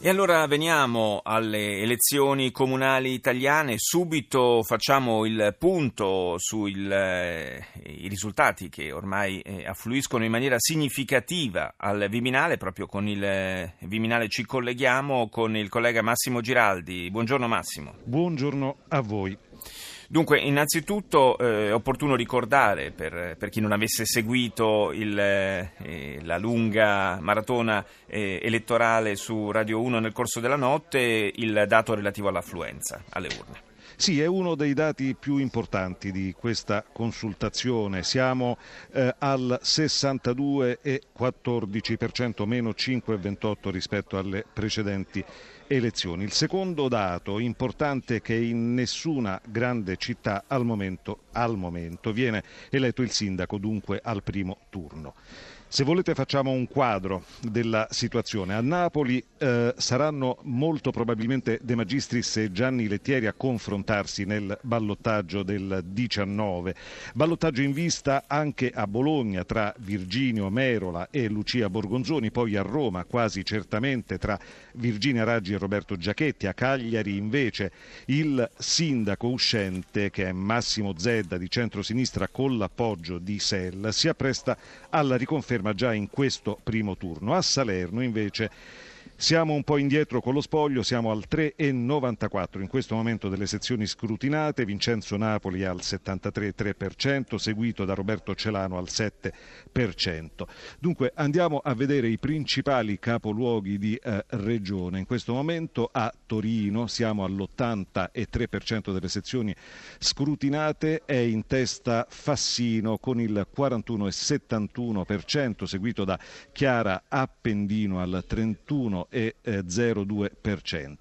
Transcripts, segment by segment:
E allora veniamo alle elezioni comunali italiane, subito facciamo il punto sui eh, risultati che ormai eh, affluiscono in maniera significativa al Viminale, proprio con il eh, Viminale ci colleghiamo con il collega Massimo Giraldi. Buongiorno Massimo. Buongiorno a voi. Dunque, innanzitutto eh, è opportuno ricordare, per, per, chi non avesse seguito il, eh, la lunga maratona eh, elettorale su Radio 1 nel corso della notte, il dato relativo all'affluenza alle urne. Sì, è uno dei dati più importanti di questa consultazione. Siamo eh, al 62,14%, meno 5,28 rispetto alle precedenti elezioni. Il secondo dato importante è che in nessuna grande città al momento, al momento viene eletto il sindaco, dunque al primo turno. Se volete facciamo un quadro della situazione. A Napoli eh, saranno molto probabilmente De Magistris e Gianni Lettieri a confrontarsi nel ballottaggio del 19. Ballottaggio in vista anche a Bologna tra Virginio Merola e Lucia Borgonzoni, poi a Roma quasi certamente tra Virginia Raggi e Roberto Giachetti. A Cagliari invece il sindaco uscente che è Massimo Zedda di centrosinistra con l'appoggio di Sell si appresta alla riconferma conferma già in questo primo turno. A Salerno invece siamo un po' indietro con lo spoglio, siamo al 3,94 in questo momento delle sezioni scrutinate, Vincenzo Napoli al 73,3%, seguito da Roberto Celano al 7%. Dunque andiamo a vedere i principali capoluoghi di eh, regione. In questo momento a Torino siamo all'83% delle sezioni scrutinate, è in testa Fassino con il 41,71%, seguito da Chiara Appendino al 31 0,02%.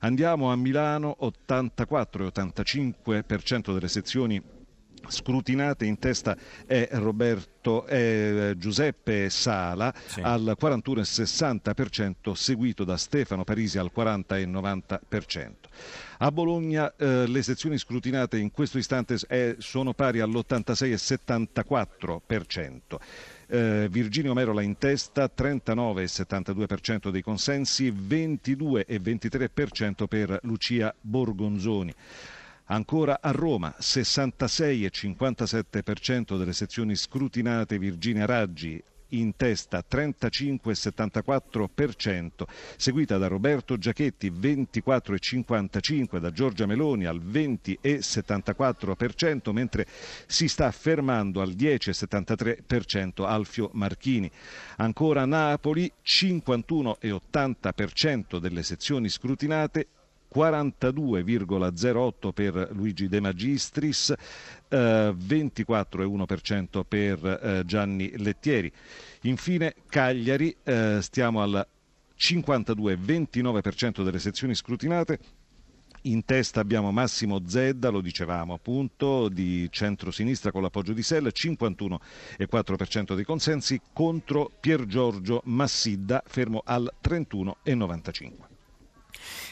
Andiamo a Milano, 84 85% delle sezioni scrutinate in testa è Roberto è Giuseppe Sala sì. al 41,60% seguito da Stefano Parisi al 40,90%. A Bologna eh, le sezioni scrutinate in questo istante è, sono pari all'86,74% eh, Virginio Merola in testa, 39,72% dei consensi, 22,23% per Lucia Borgonzoni. Ancora a Roma, 66,57% delle sezioni scrutinate Virginia Raggi, in testa 35,74%, seguita da Roberto Giachetti 24,55%, da Giorgia Meloni al 20,74%, mentre si sta fermando al 10,73% Alfio Marchini. Ancora Napoli 51,80% delle sezioni scrutinate 42,08 per Luigi De Magistris, eh, 24,1% per eh, Gianni Lettieri. Infine Cagliari, eh, stiamo al 52,29% delle sezioni scrutinate. In testa abbiamo Massimo Zedda, lo dicevamo appunto, di centro-sinistra con l'appoggio di Sell, 51,4% dei consensi contro Pier Giorgio Massidda, fermo al 31,95%.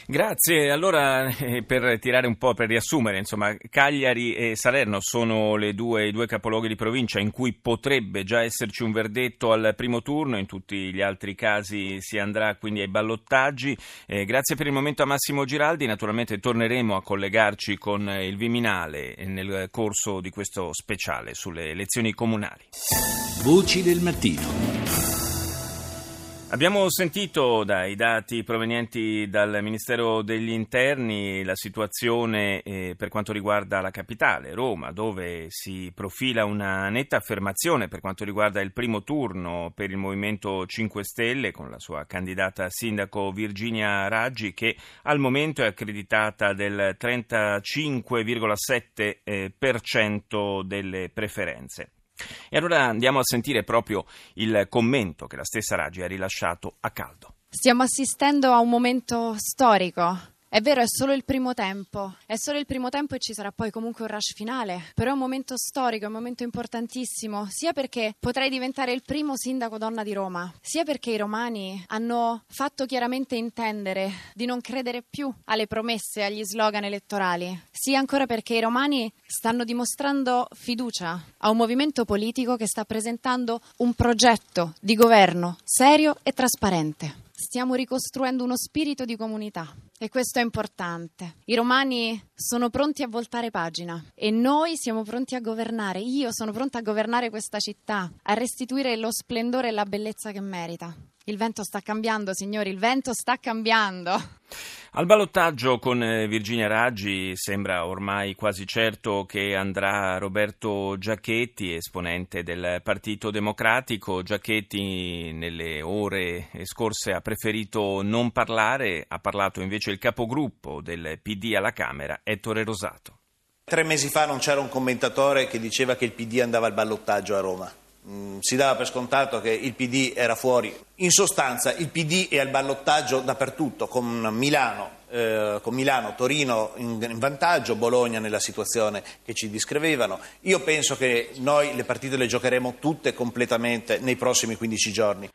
Grazie, allora eh, per tirare un po', per riassumere, insomma, Cagliari e Salerno sono due, i due capoluoghi di provincia in cui potrebbe già esserci un verdetto al primo turno, in tutti gli altri casi si andrà quindi ai ballottaggi. Eh, grazie per il momento a Massimo Giraldi, naturalmente torneremo a collegarci con il Viminale nel corso di questo speciale sulle elezioni comunali. Voci del mattino. Abbiamo sentito dai dati provenienti dal Ministero degli Interni la situazione eh, per quanto riguarda la capitale, Roma, dove si profila una netta affermazione per quanto riguarda il primo turno per il Movimento 5 Stelle con la sua candidata sindaco Virginia Raggi che al momento è accreditata del 35,7% eh, delle preferenze. E allora andiamo a sentire proprio il commento che la stessa Raggi ha rilasciato a caldo. Stiamo assistendo a un momento storico È vero, è solo il primo tempo, è solo il primo tempo e ci sarà poi comunque un rush finale, però è un momento storico, è un momento importantissimo, sia perché potrei diventare il primo sindaco donna di Roma, sia perché i romani hanno fatto chiaramente intendere di non credere più alle promesse agli slogan elettorali, sia ancora perché i romani stanno dimostrando fiducia a un movimento politico che sta presentando un progetto di governo serio e trasparente. Stiamo ricostruendo uno spirito di comunità e questo è importante. I romani sono pronti a voltare pagina e noi siamo pronti a governare. Io sono pronta a governare questa città, a restituire lo splendore e la bellezza che merita. Il vento sta cambiando, signori, il vento sta cambiando. Al ballottaggio con eh, Virginia Raggi sembra ormai quasi certo che andrà Roberto Giacchetti, esponente del Partito Democratico. Giacchetti nelle ore scorse ha preferito non parlare, ha parlato invece il capogruppo del PD alla Camera, Ettore Rosato. Tre mesi fa non c'era un commentatore che diceva che il PD andava al ballottaggio a Roma. Mm, si dava per scontato che il PD era fuori. In sostanza il PD è al ballottaggio dappertutto, con Milano, eh, con Milano Torino in, in, vantaggio, Bologna nella situazione che ci descrivevano. Io penso che noi le partite le giocheremo tutte completamente nei prossimi 15 giorni.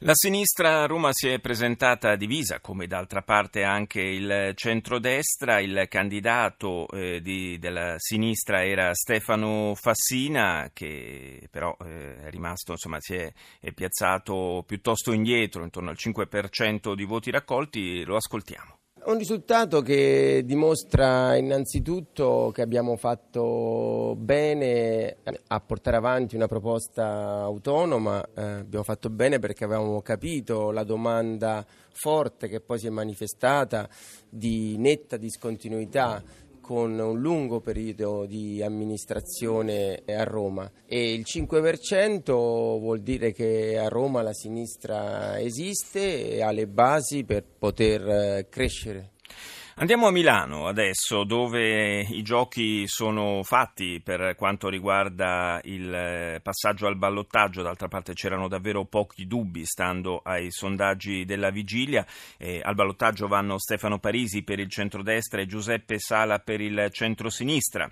La sinistra a Roma si è presentata divisa, come d'altra parte anche il centrodestra. Il candidato eh, di, della sinistra era Stefano Fassina, che però eh, è rimasto, insomma, si è, è piazzato piuttosto indietro, intorno al 5% di voti raccolti. Lo ascoltiamo. Un risultato che dimostra innanzitutto che abbiamo fatto bene a portare avanti una proposta autonoma, eh, abbiamo fatto bene perché avevamo capito la domanda forte che poi si è manifestata di netta discontinuità con un lungo periodo di amministrazione a Roma e il 5% vuol dire che a Roma la sinistra esiste e ha le basi per poter eh, crescere. Andiamo a Milano adesso, dove i giochi sono fatti per quanto riguarda il eh, passaggio al ballottaggio. D'altra parte c'erano davvero pochi dubbi, stando ai sondaggi della vigilia. Eh, al ballottaggio vanno Stefano Parisi per il centrodestra e Giuseppe Sala per il centrosinistra.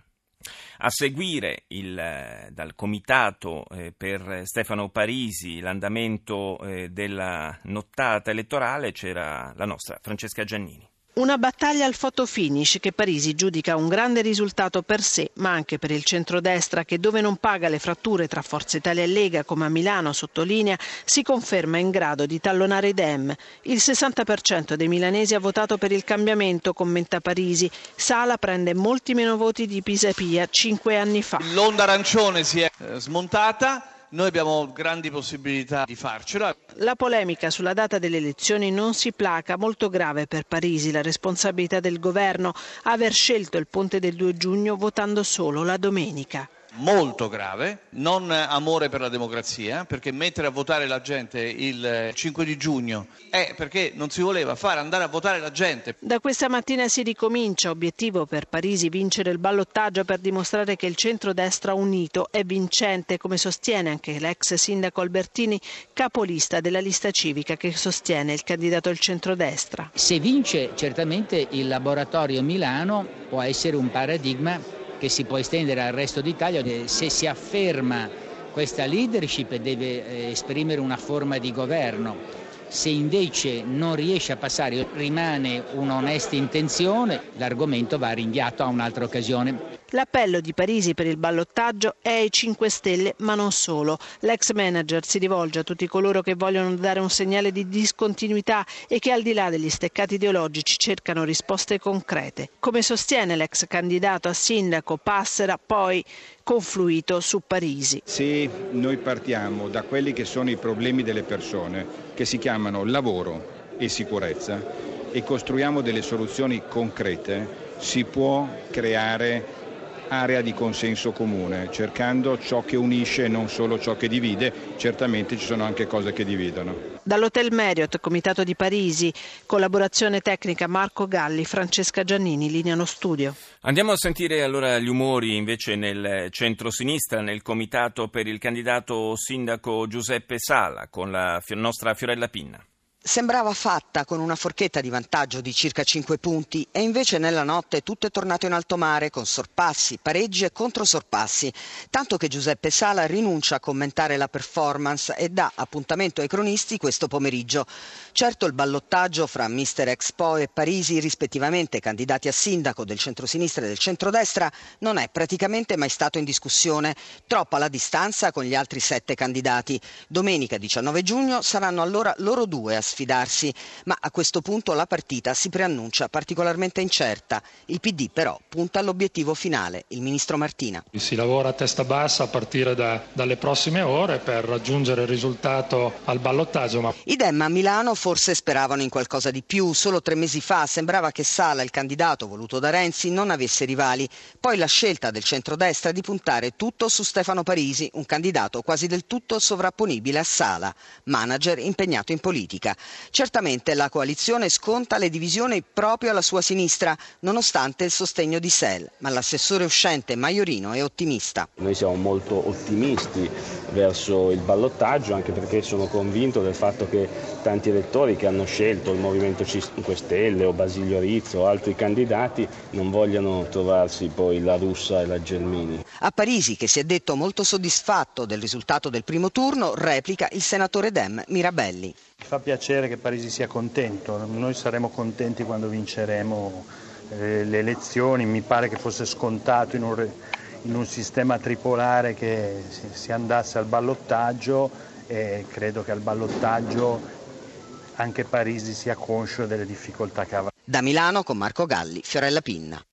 A seguire il, eh, dal comitato eh, per Stefano Parisi l'andamento eh, della nottata elettorale c'era la nostra Francesca Giannini. Una battaglia al fotofinish che Parisi giudica un grande risultato per sé, ma anche per il centrodestra che dove non paga le fratture tra Forza Italia e Lega, come a Milano sottolinea, si conferma in grado di tallonare i Dem. Il 60% dei milanesi ha votato per il cambiamento, commenta Parisi. Sala prende molti meno voti di Pisapia cinque anni fa. L'onda arancione si è eh, smontata noi abbiamo grandi possibilità di farcela. La polemica sulla data delle elezioni non si placa, molto grave per Parisi la responsabilità del governo aver scelto il ponte del 2 giugno votando solo la domenica molto grave, non amore per la democrazia, perché mettere a votare la gente il 5 di giugno è perché non si voleva fare andare a votare la gente. Da questa mattina si ricomincia, obiettivo per Parisi vincere il ballottaggio per dimostrare che il centrodestra unito è vincente, come sostiene anche l'ex sindaco Albertini, capolista della lista civica che sostiene il candidato del centrodestra. Se vince certamente il laboratorio Milano può essere un paradigma che si può estendere al resto d'Italia. Se si afferma questa leadership deve eh, esprimere una forma di governo. Se invece non riesce a passare, rimane un'onesta intenzione, l'argomento va rinviato a un'altra occasione. L'appello di Parisi per il ballottaggio è ai 5 Stelle, ma non solo. L'ex manager si rivolge a tutti coloro che vogliono dare un segnale di discontinuità e che al di là degli steccati ideologici cercano risposte concrete. Come sostiene l'ex candidato a sindaco Passera, poi confluito su Parisi. Se noi partiamo da quelli che sono i problemi delle persone, che si chiamano lavoro e sicurezza, e costruiamo delle soluzioni concrete, si può creare area di consenso comune, cercando ciò che unisce e non solo ciò che divide, certamente ci sono anche cose che dividono. Dall'Hotel Marriott, Comitato di Parisi, collaborazione tecnica Marco Galli, Francesca Giannini, lineano studio. Andiamo a sentire allora gli umori invece nel centro-sinistra, nel Comitato per il candidato sindaco Giuseppe Sala, con la nostra Fiorella Pinna. Sembrava fatta con una forchetta di vantaggio di circa 5 punti e invece nella notte tutto è tornato in alto mare con sorpassi, pareggi e controsorpassi, tanto che Giuseppe Sala rinuncia a commentare la performance e dà appuntamento ai cronisti questo pomeriggio. Certo il ballottaggio fra Mister Expo e Parisi, rispettivamente candidati a sindaco del centrosinistra e del centrodestra, non è praticamente mai stato in discussione, troppa la distanza con gli altri sette candidati. Domenica 19 giugno saranno allora loro due a sfidarsi, ma a questo punto la partita si preannuncia particolarmente incerta. Il PD però punta all'obiettivo finale, il ministro Martina. Si lavora a testa bassa a partire da, dalle prossime ore per raggiungere il risultato al ballottaggio. Ma... I Dem a Milano forse speravano in qualcosa di più. Solo tre mesi fa sembrava che Sala, il candidato voluto da Renzi, non avesse rivali. Poi la scelta del centrodestra di puntare tutto su Stefano Parisi, un candidato quasi del tutto sovrapponibile a Sala, manager impegnato in politica. Certamente la coalizione sconta le divisioni proprio alla sua sinistra, nonostante il sostegno di Sel, ma l'assessore uscente Maiorino è ottimista. Noi siamo molto ottimisti verso il ballottaggio, anche perché sono convinto del fatto che tanti elettori che hanno scelto il Movimento 5 Stelle o Basilio Rizzo o altri candidati non vogliano trovarsi poi la Russa e la Gelmini. A Parisi, che si è detto molto soddisfatto del risultato del primo turno, replica il senatore Dem Mirabelli. Mi fa piacere che Parisi sia contento, noi saremo contenti quando vinceremo eh, le elezioni, mi pare che fosse scontato in un, in un sistema tripolare che si, andasse al ballottaggio e credo che al ballottaggio anche Parisi sia conscio delle difficoltà che avrà. Da Milano con Marco Galli, Fiorella Pinna.